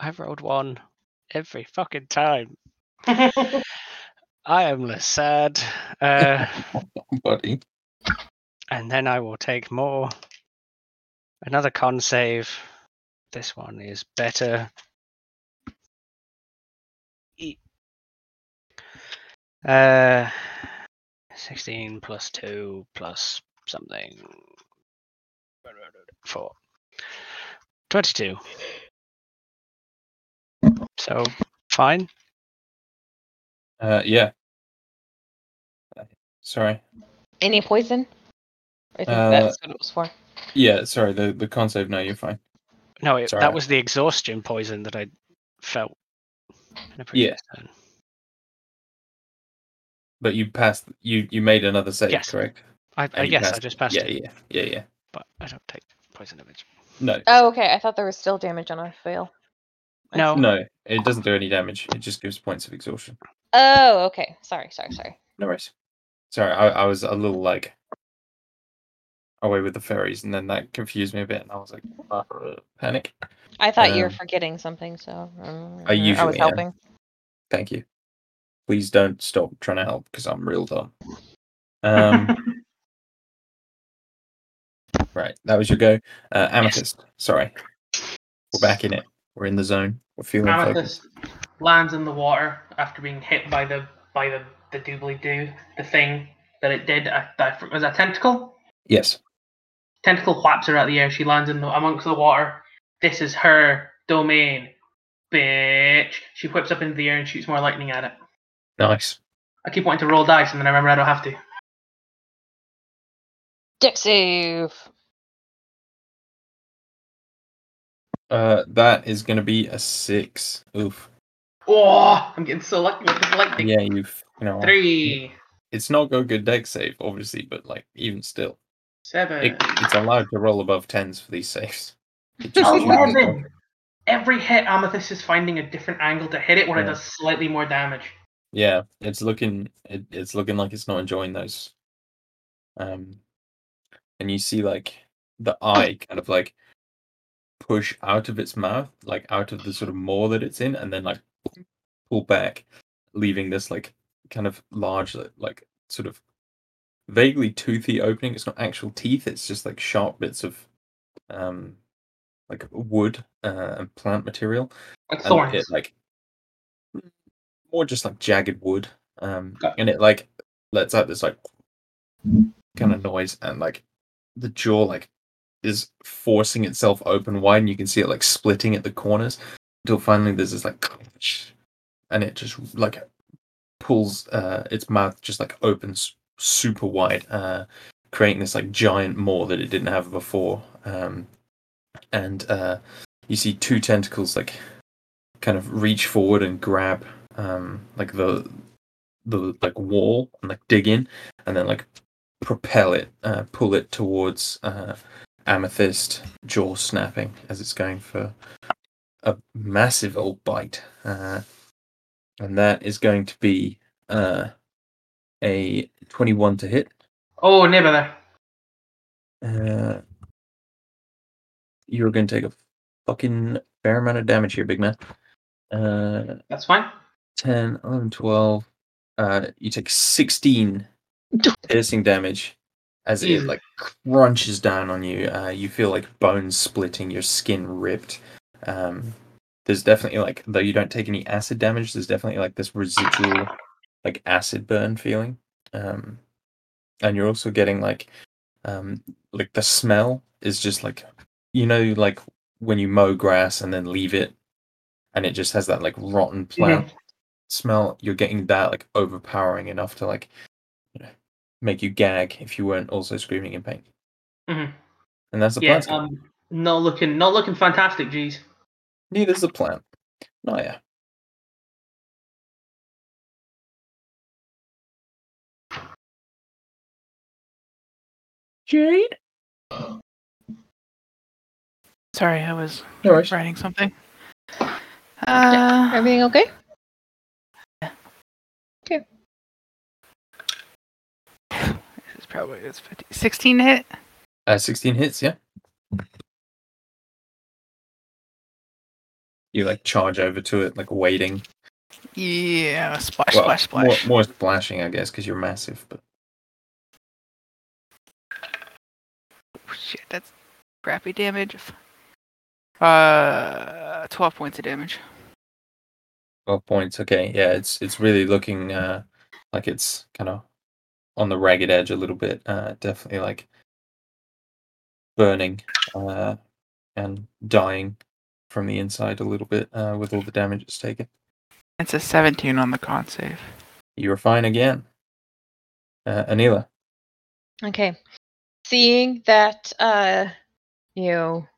I've rolled one every fucking time. I am less sad. Uh, buddy. and then I will take more. Another con save. This one is better. Uh, 16 plus 2 plus something. 4. 22. So, fine. Uh, yeah. Sorry. Any poison? I think Uh, that's what it was for. Yeah, sorry. The the con save. No, you're fine. No, it, Sorry. that was the exhaustion poison that I felt in a previous turn. But you passed. You you made another save, Yes. correct? I, I And you yes, I passed just passed yeah, it, Yeah, yeah, yeah. but I don't take poison damage. No, Oh, okay. I thought there was still damage on a fail. No, no. It doesn't do any damage. It just gives points of exhaustion. Oh, okay. Sorry, sorry, sorry. No worries. Sorry, I, I was a little like away with the fairies, and then that confused me a bit, and I was like, panic. I thought you were Um, forgetting something, so um, I I was usually am. helping. Thank you. Please don't stop trying to help because I'm real dumb. Um, right, that was your go. Uh, Amethyst, sorry. We're back in it. We're in the zone. We're feeling focused. Amethyst lands in the water after being hit by the by the the doobly doo, the thing that it did. I, I, was that tentacle? Yes. Tentacle whaps her out of the air. She lands in the, amongst the water. This is her domain, bitch. She whips up into the air and shoots more lightning at it. Nice. I keep wanting to roll dice, and then I remember I don't have to. Dick save. Uh, that is going to be a six. Oof. Oh, I'm getting so lucky with this lightning. Yeah, you've you know Three, It's not got good deck save, obviously, but like even still, seven. it, it's allowed to roll above tens for these saves. Just Oh, chooses Eleven. Every hit, Amethyst is finding a different angle to hit it where it does slightly more damage. Yeah, it's looking it, it's looking like it's not enjoying those. Um, and you see like the eye kind of like push out of its mouth, like out of the sort of maw that it's in, and then like pull back, leaving this like kind of large, like- sort of vaguely toothy opening. It's not actual teeth; it's just like sharp bits of um like wood uh, and plant material Like and thorns. it like more just like jagged wood um Okay. and it like lets out this like kind of noise and like the jaw like is forcing itself open wide and you can see it like splitting at the corners until finally there's this like and it just like pulls uh its mouth just like opens super wide uh creating this like giant maw that it didn't have before um and uh you see two tentacles like kind of reach forward and grab um like the the like wall and like dig in and then like propel it uh pull it towards uh amethyst jaw snapping as it's going for a massive old bite uh and that is going to be uh a 21 to hit Oh, never there. uh you're going to take a fucking fair amount of damage here big man uh That's fine. 10, 11, 12. Uh, you take 16 piercing damage as it like crunches down on you. Uh, you feel like bones splitting, your skin ripped. Um, there's definitely like, though you don't take any acid damage, there's definitely like this residual like acid burn feeling. Um, and you're also getting like, um, like the smell is just like, you know, like when you mow grass and then leave it, and it just has that like rotten plant smell. You're getting that like overpowering enough to like, you know, make you gag if you weren't also screaming in pain. Mhm. And that's the Yeah, plan. um, not looking, not looking fantastic, geez. Neither's the plan. Oh yeah. Jade. Sorry, I was No writing something. Uh, yeah. Everything okay? This is probably it's 50, 16 to hit. Uh, 16 hits, yeah. You like charge over to it, like waiting. Yeah, splash, Well, splash, splash. More, more splashing, I guess, because you're massive. But Shit, that's crappy damage. Uh, 12 points of damage. 12 points. Okay, yeah, it's it's really looking uh like it's kind of on the ragged edge a little bit. Uh, definitely like burning uh, and dying from the inside a little bit uh, with all the damage it's taken. It's a 17 on the con save. You're fine again. Uh, Anila. Okay. Seeing that uh you know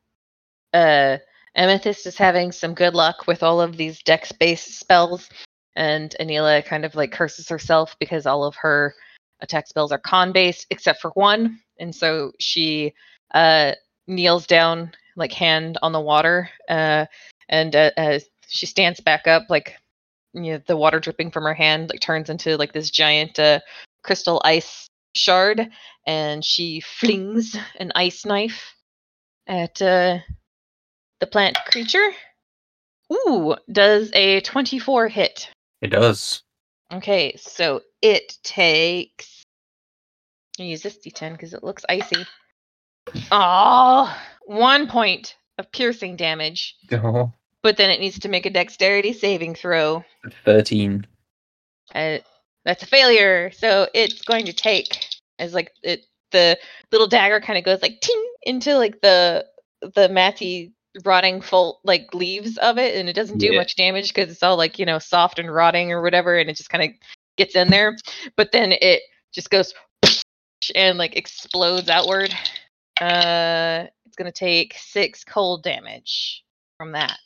uh Amethyst is having some good luck with all of these dex based spells and Anila kind of like curses herself because all of her attack spells are con based except for one and so she uh kneels down like hand on the water uh and uh, as she stands back up like you know the water dripping from her hand like turns into like this giant uh crystal ice shard and she flings an ice knife at uh, the plant creature. Ooh, does a 24 hit. It does. Okay, so it takes. I'll use this d10 because it looks icy. Oh, one point of piercing damage, Oh, but then it needs to make a dexterity saving throw. 13. Uh, that's a failure. So it's going to take as like it the little dagger kind of goes like ting into like the the matty rotting full like leaves of it and it doesn't do Yeah. much damage because it's all like you know soft and rotting or whatever and it just kind of gets in there but then it just goes and like explodes outward uh it's gonna take six cold damage from that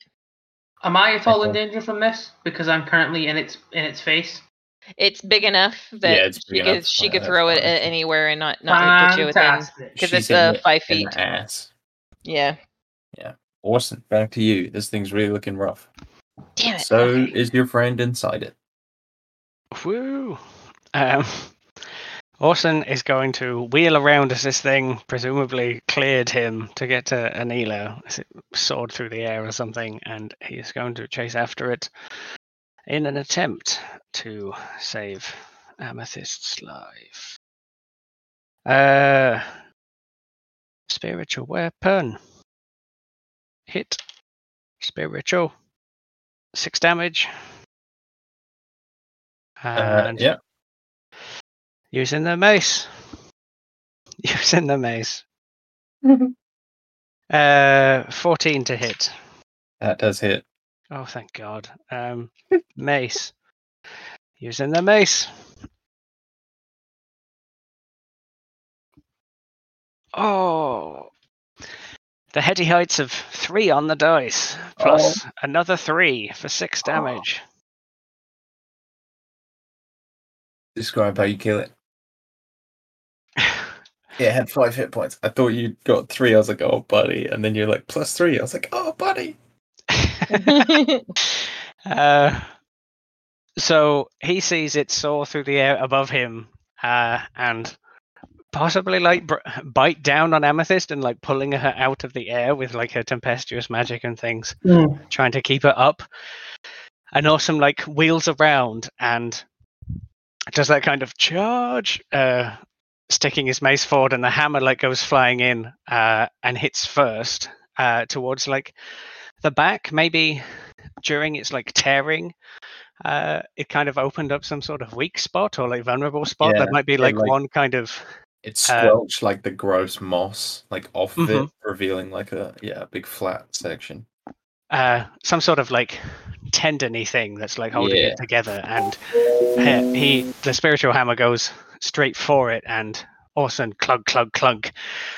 Am I at all in danger from this? Because I'm currently in its in its face. it's big enough that it's she big could enough, she uh, could throw it anywhere and not not get you within Fantastic. because it's in uh, five feet ass. yeah Awesome. Back to you. This thing's really looking rough. damn it So okay. is your friend inside it? Woo! Um, Orson is going to wheel around as this thing presumably cleared him to get to Anila, as it soared through the air or something, and he is going to chase after it in an attempt to save Amethyst's life. Uh, spiritual weapon. Hit. Spiritual. Six damage. Uh, And yeah. Using the mace. Using the mace. Uh, 14 to hit. That does hit. Oh, thank God. Um, mace. Using the mace. Oh. The heady heights of three on the dice, plus another three for six damage. Describe how you kill it. It had five hit points. I thought you got three. I was like, oh, buddy. And then you're like, plus three. I was like, oh, buddy. uh, so he sees it soar through the air above him uh, and possibly like br- bite down on Amethyst and like pulling her out of the air with like her tempestuous magic and things, trying to keep her up. And Orson like wheels around and does that kind of charge, uh, sticking his mace forward, and the hammer like goes flying in uh, and hits first uh, towards like the back, maybe during its like tearing. Uh, it kind of opened up some sort of weak spot or like vulnerable spot. Yeah, There might be like, like- one kind of It Uh, squelched like the gross moss, like off of it, revealing like a yeah, a big flat section. uh, some sort of like tendony thing that's like holding Yeah. it together. And uh, he, the spiritual hammer goes straight for it, and Orson clunk, clunk, clunk,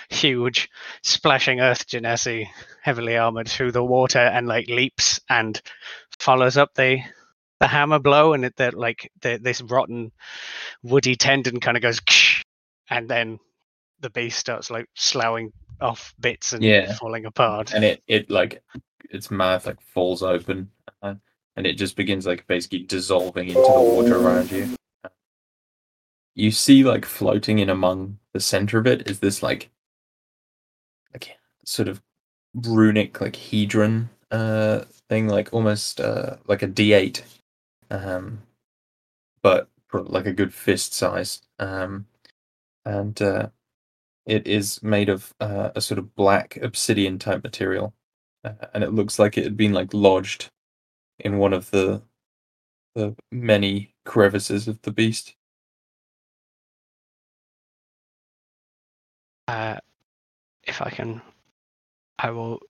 huge, splashing Earth Genasi, heavily armored through the water, and like leaps and follows up the the hammer blow, and it that like the, this rotten woody tendon kind of goes, and then the beast starts like sloughing off bits and Yeah. falling apart. and it it like its mouth like falls open uh, and it just begins like basically dissolving into the water around you you see like floating in among the center of it is this like like sort of runic like hedron uh thing like almost uh like a d8 um but like a good fist size um and uh it is made of uh, a sort of black obsidian type material, uh, and it looks like it had been like lodged in one of the the many crevices of the beast. Uh, if I can, I will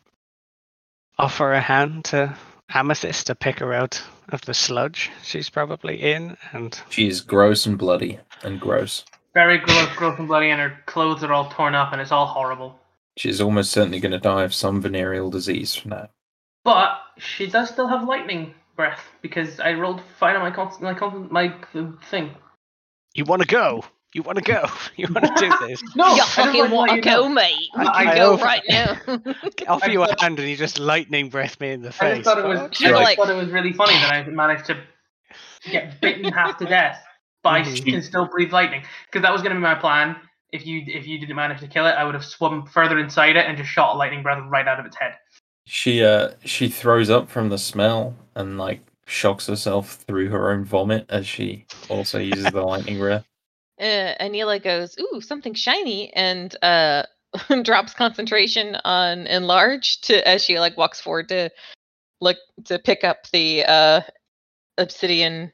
offer a hand to Amethyst to pick her out of the sludge she's probably in, and She is gross and bloody and gross. Very gross, gross and bloody, and her clothes are all torn up, and it's all horrible. She's almost certainly going to die of some venereal disease from that. But she does still have lightning breath because I rolled fine on my con- my con- my thing. you want to go? You want to go? You want to do this? No, you I fucking like want to go, know. mate? We I- can I go know. right now. offer you a hand and you just lightning breath me in the I face. just thought it was. Fuck. I like- thought it was really funny that I managed to get bitten half to death, but I Mhm. can still breathe lightning. Because that was going to be my plan. If you if you didn't manage to kill it, I would have swum further inside it and just shot a lightning breath right out of its head. She uh she throws up from the smell and like shocks herself through her own vomit as she also uses the lightning breath. uh, Anila goes, "Ooh, something shiny," and uh, drops concentration on enlarge to as she like walks forward to look to pick up the uh, obsidian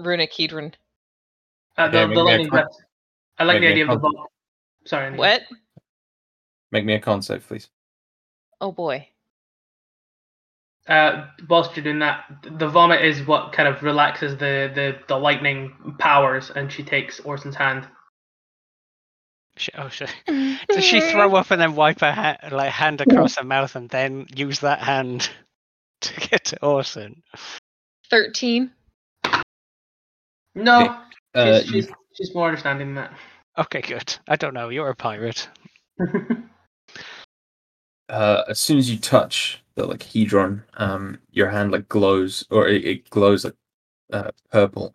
runic hedron. Uh, the, make the lightning con- breath. I like make the idea of the con- vomit. Sorry. Anila. What? Make me a con save, please. Oh boy. Uh, whilst you're doing that, the vomit is what kind of relaxes the, the, the lightning powers, and she takes Orson's hand. She, oh, she, does she throw up and then wipe her ha- like hand across her mouth and then use that hand to get to Orson? Thirteen. No, Uh, she's, she's, she's more understanding than that. Okay, good. I don't know. You're a pirate. uh, as soon as you touch the like hedron, um, your hand like glows, or it, it glows like uh, purple,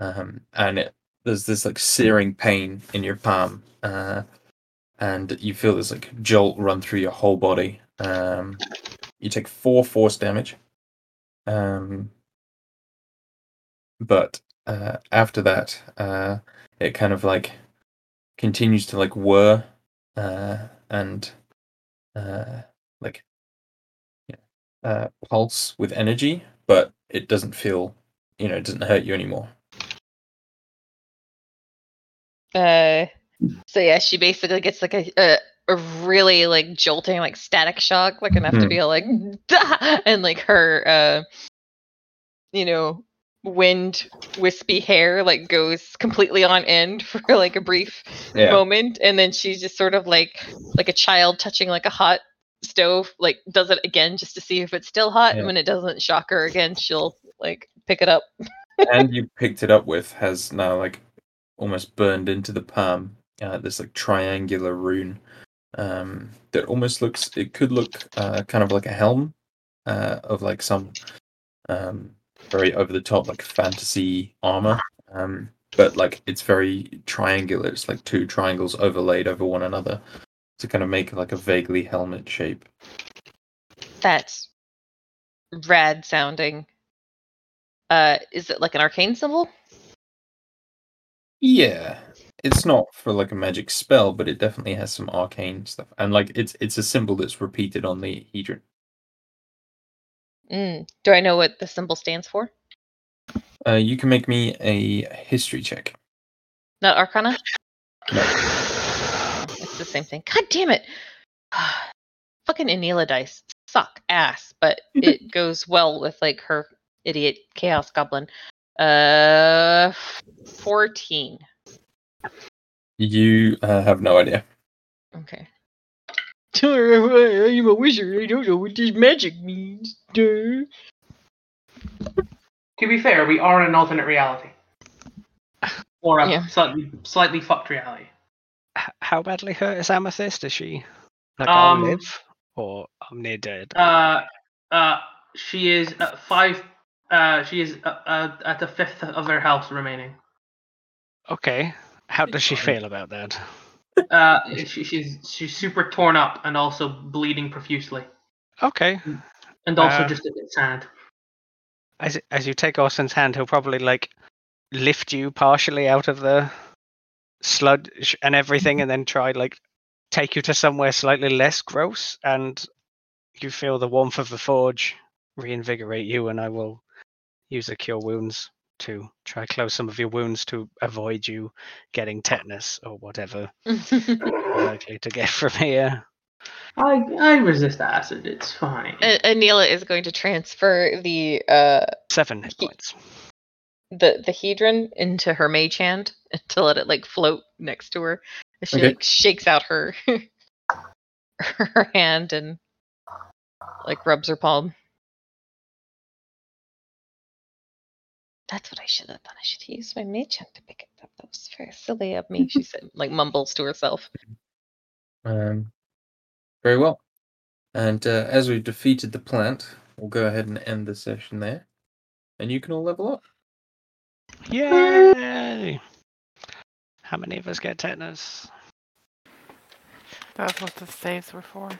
um, and it there's this like searing pain in your palm, uh, and you feel this like jolt run through your whole body. Um, you take four force damage, um, but uh, after that, uh, it kind of like continues to like whir, uh, and uh, like yeah, uh, pulse with energy, but it doesn't feel, you know, it doesn't hurt you anymore. Uh, so yeah, she basically gets like a, a a really like jolting like static shock, like enough to Hmm. be like, "Dah!" and like her uh, you know, wind wispy hair like goes completely on end for like a brief Yeah, moment, and then she's just sort of like like a child touching like a hot stove, like does it again just to see if it's still hot, Yeah. and when it doesn't shock her again, she'll like pick it up. and you picked it up with has now like almost burned into the palm. Uh, this like triangular rune um, that almost looks. It could look uh, kind of like a helm uh, of like some um, very over the top like fantasy armor. Um, but like it's very triangular. It's like two triangles overlaid over one another to kind of make like a vaguely helmet shape. That's rad sounding. Uh, is it like an arcane symbol? Yeah, it's not for like a magic spell, but it definitely has some arcane stuff, and like it's it's a symbol that's repeated on the hedron. Mm. Do I know what the symbol stands for? Uh, you can make me a history check. Not Arcana? No. It's the same thing. God damn it! Fucking Anila dice suck ass, but it goes well with like her idiot chaos goblin. Uh, fourteen. You uh, have no idea. Okay. I'm a wizard. I don't know what this magic means. Duh. to be fair, we are in an alternate reality, or a Yeah. slightly slightly fucked reality. H- how badly hurt is Amethyst? Is she like Um, I'll live or I'm near dead? Uh, uh, she is at five. Uh, she is uh, uh, at a fifth of her health remaining. Okay. How does she feel about that? Uh, she, she's she's super torn up and also bleeding profusely, Okay. and also Uh, just a bit sad. As as you take Orson's hand, he'll probably like lift you partially out of the sludge and everything, and then try like take you to somewhere slightly less gross, and you feel the warmth of the forge reinvigorate you, and I will use a cure wounds to try close some of your wounds to avoid you getting tetanus or whatever you're likely to get from here. I I resist acid. It's fine. A- Anila is going to transfer the uh Seven hit He- points. the the hedron into her mage hand to let it like float next to her. She Okay. like shakes out her her hand and like rubs her palm. That's what I should have done. I should have used my mage to pick it up. That was very silly of me. She said, like mumbles to herself. Um, very well. And uh, as we've defeated the plant, we'll go ahead and end the session there. And you can all level up. Yay! How many of us get tetanus? That's what the saves were for.